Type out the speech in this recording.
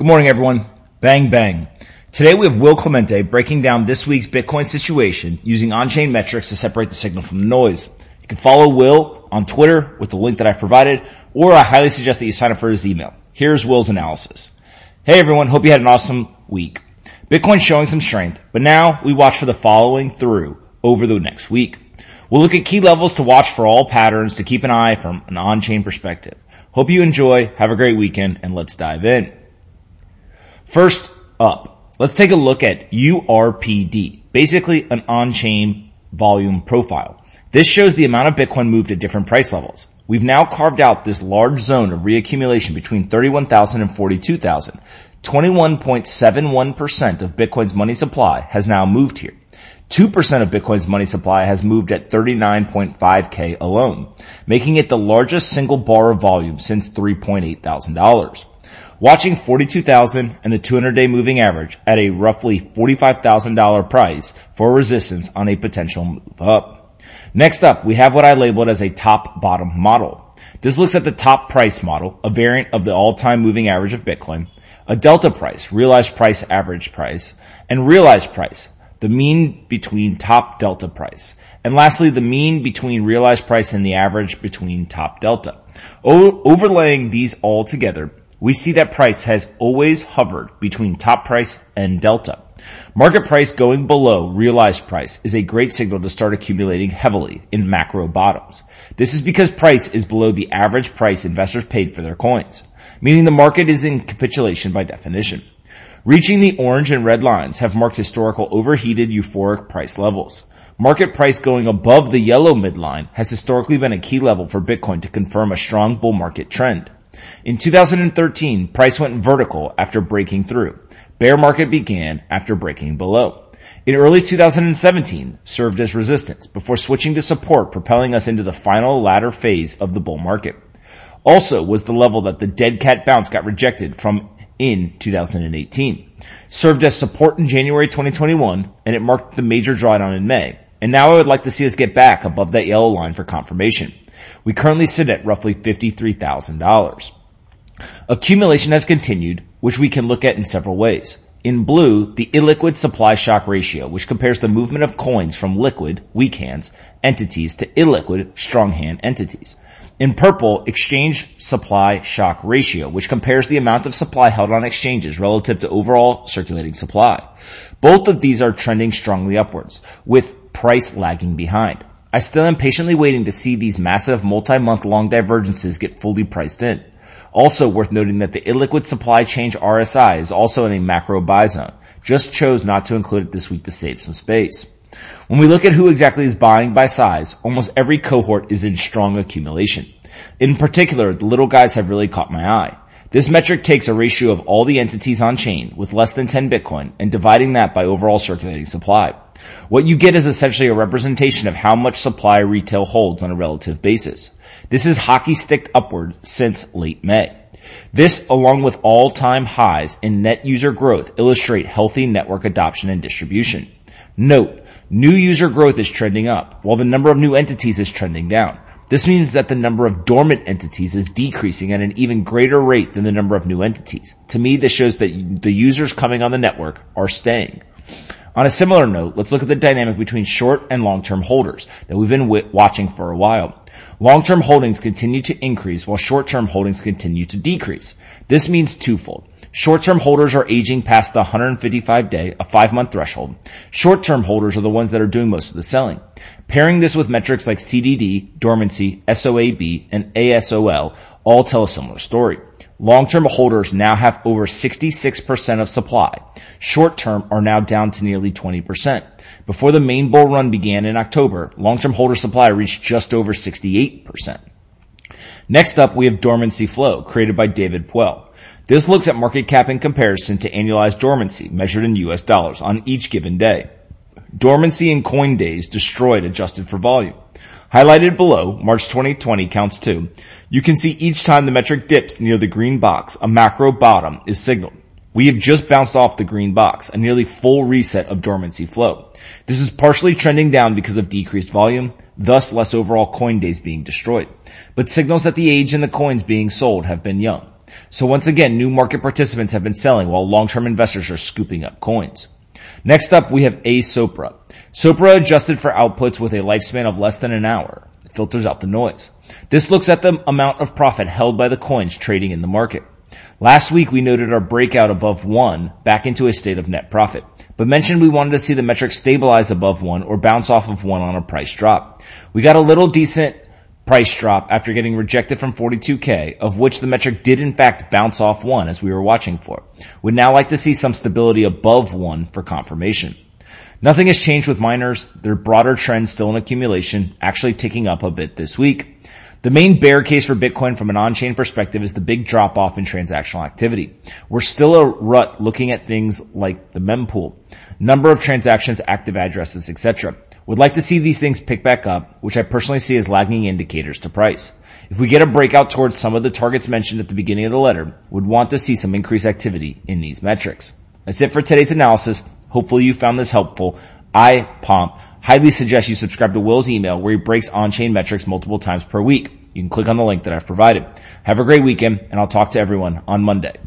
Good morning everyone. Bang bang. Today we have Will Clemente breaking down this week's Bitcoin situation using on-chain metrics to separate the signal from the noise. You can follow Will on Twitter with the link that I've provided, or I highly suggest that you sign up for his email. Here's Will's analysis. Hey everyone, hope you had an awesome week. Bitcoin's showing some strength, but now we watch for the following through over the next week. We'll look at key levels to watch for all patterns to keep an eye from an on-chain perspective. Hope you enjoy, have a great weekend, and let's dive in. First up, let's take a look at URPD, basically an on-chain volume profile. This shows the amount of Bitcoin moved at different price levels. We've now carved out this large zone of reaccumulation between 31,000 and 42,000. 21.71% of Bitcoin's money supply has now moved here. 2% of Bitcoin's money supply has moved at 39.5k alone, making it the largest single bar of volume since $3.8 thousand. Watching 42,000 and the 200 day moving average at a roughly $45,000 price for resistance on a potential move up. Next up, we have what I labeled as a top bottom model. This looks at the top price model, a variant of the all-time moving average of Bitcoin, a delta price, realized price, average price, and realized price, the mean between top delta price. And lastly, the mean between realized price and the average between top delta. O- overlaying these all together, we see that price has always hovered between top price and delta. Market price going below realized price is a great signal to start accumulating heavily in macro bottoms. This is because price is below the average price investors paid for their coins, meaning the market is in capitulation by definition. Reaching the orange and red lines have marked historical overheated euphoric price levels. Market price going above the yellow midline has historically been a key level for Bitcoin to confirm a strong bull market trend. In 2013, price went vertical after breaking through. Bear market began after breaking below. In early 2017, served as resistance before switching to support, propelling us into the final latter phase of the bull market. Also was the level that the dead cat bounce got rejected from in 2018. Served as support in January 2021, and it marked the major drawdown in May. And now I would like to see us get back above that yellow line for confirmation. We currently sit at roughly $53,000. Accumulation has continued, which we can look at in several ways. In blue, the illiquid supply shock ratio, which compares the movement of coins from liquid, weak hands, entities to illiquid, strong hand entities. In purple, exchange supply shock ratio, which compares the amount of supply held on exchanges relative to overall circulating supply. Both of these are trending strongly upwards, with price lagging behind. I still am patiently waiting to see these massive multi-month long divergences get fully priced in. Also worth noting that the illiquid supply change RSI is also in a macro buy zone. Just chose not to include it this week to save some space. When we look at who exactly is buying by size, almost every cohort is in strong accumulation. In particular, the little guys have really caught my eye. This metric takes a ratio of all the entities on chain with less than 10 Bitcoin and dividing that by overall circulating supply. What you get is essentially a representation of how much supply retail holds on a relative basis. This is hockey sticked upward since late May. This, along with all-time highs in net user growth, illustrate healthy network adoption and distribution. Note, new user growth is trending up, while the number of new entities is trending down. This means that the number of dormant entities is decreasing at an even greater rate than the number of new entities. To me, this shows that the users coming on the network are staying. On a similar note, let's look at the dynamic between short and long-term holders that we've been watching for a while. Long-term holdings continue to increase while short-term holdings continue to decrease. This means twofold. Short-term holders are aging past the 155 day, a five month threshold. Short-term holders are the ones that are doing most of the selling. Pairing this with metrics like CDD, dormancy, SOAB, and ASOL all tell a similar story. Long-term holders now have over 66% of supply. Short-term are now down to nearly 20%. Before the main bull run began in October, long-term holder supply reached just over 68%. Next up, we have dormancy flow created by David Puell. This looks at market cap in comparison to annualized dormancy measured in US dollars on each given day. Dormancy in coin days destroyed adjusted for volume. Highlighted below, March 2020 counts two, you can see each time the metric dips near the green box, a macro bottom is signaled. We have just bounced off the green box, a nearly full reset of dormancy flow. This is partially trending down because of decreased volume, thus less overall coin days being destroyed, but signals that the age in the coins being sold have been young. So once again, new market participants have been selling while long-term investors are scooping up coins. Next up, we have A Sopra. SOPR adjusted for outputs with a lifespan of less than an hour. It filters out the noise. This looks at the amount of profit held by the coins trading in the market. Last week we noted our breakout above one back into a state of net profit, but mentioned we wanted to see the metric stabilize above one or bounce off of one on a price drop. We got a little decent price drop after getting rejected from 42k, of which the metric did in fact bounce off one as we were watching for. Would now like to see some stability above one for confirmation. Nothing has changed with miners. Their broader trend still in accumulation, actually ticking up a bit this week. The main bear case for Bitcoin from an on-chain perspective is the big drop off in transactional activity. We're still a rut looking at things like the mempool, number of transactions, active addresses, etc. Would like to see these things pick back up, which I personally see as lagging indicators to price. If we get a breakout towards some of the targets mentioned at the beginning of the letter, would want to see some increased activity in these metrics. That's it for today's analysis. Hopefully you found this helpful. I, Pomp, highly suggest you subscribe to Will's email where he breaks on-chain metrics multiple times per week. You can click on the link that I've provided. Have a great weekend and I'll talk to everyone on Monday.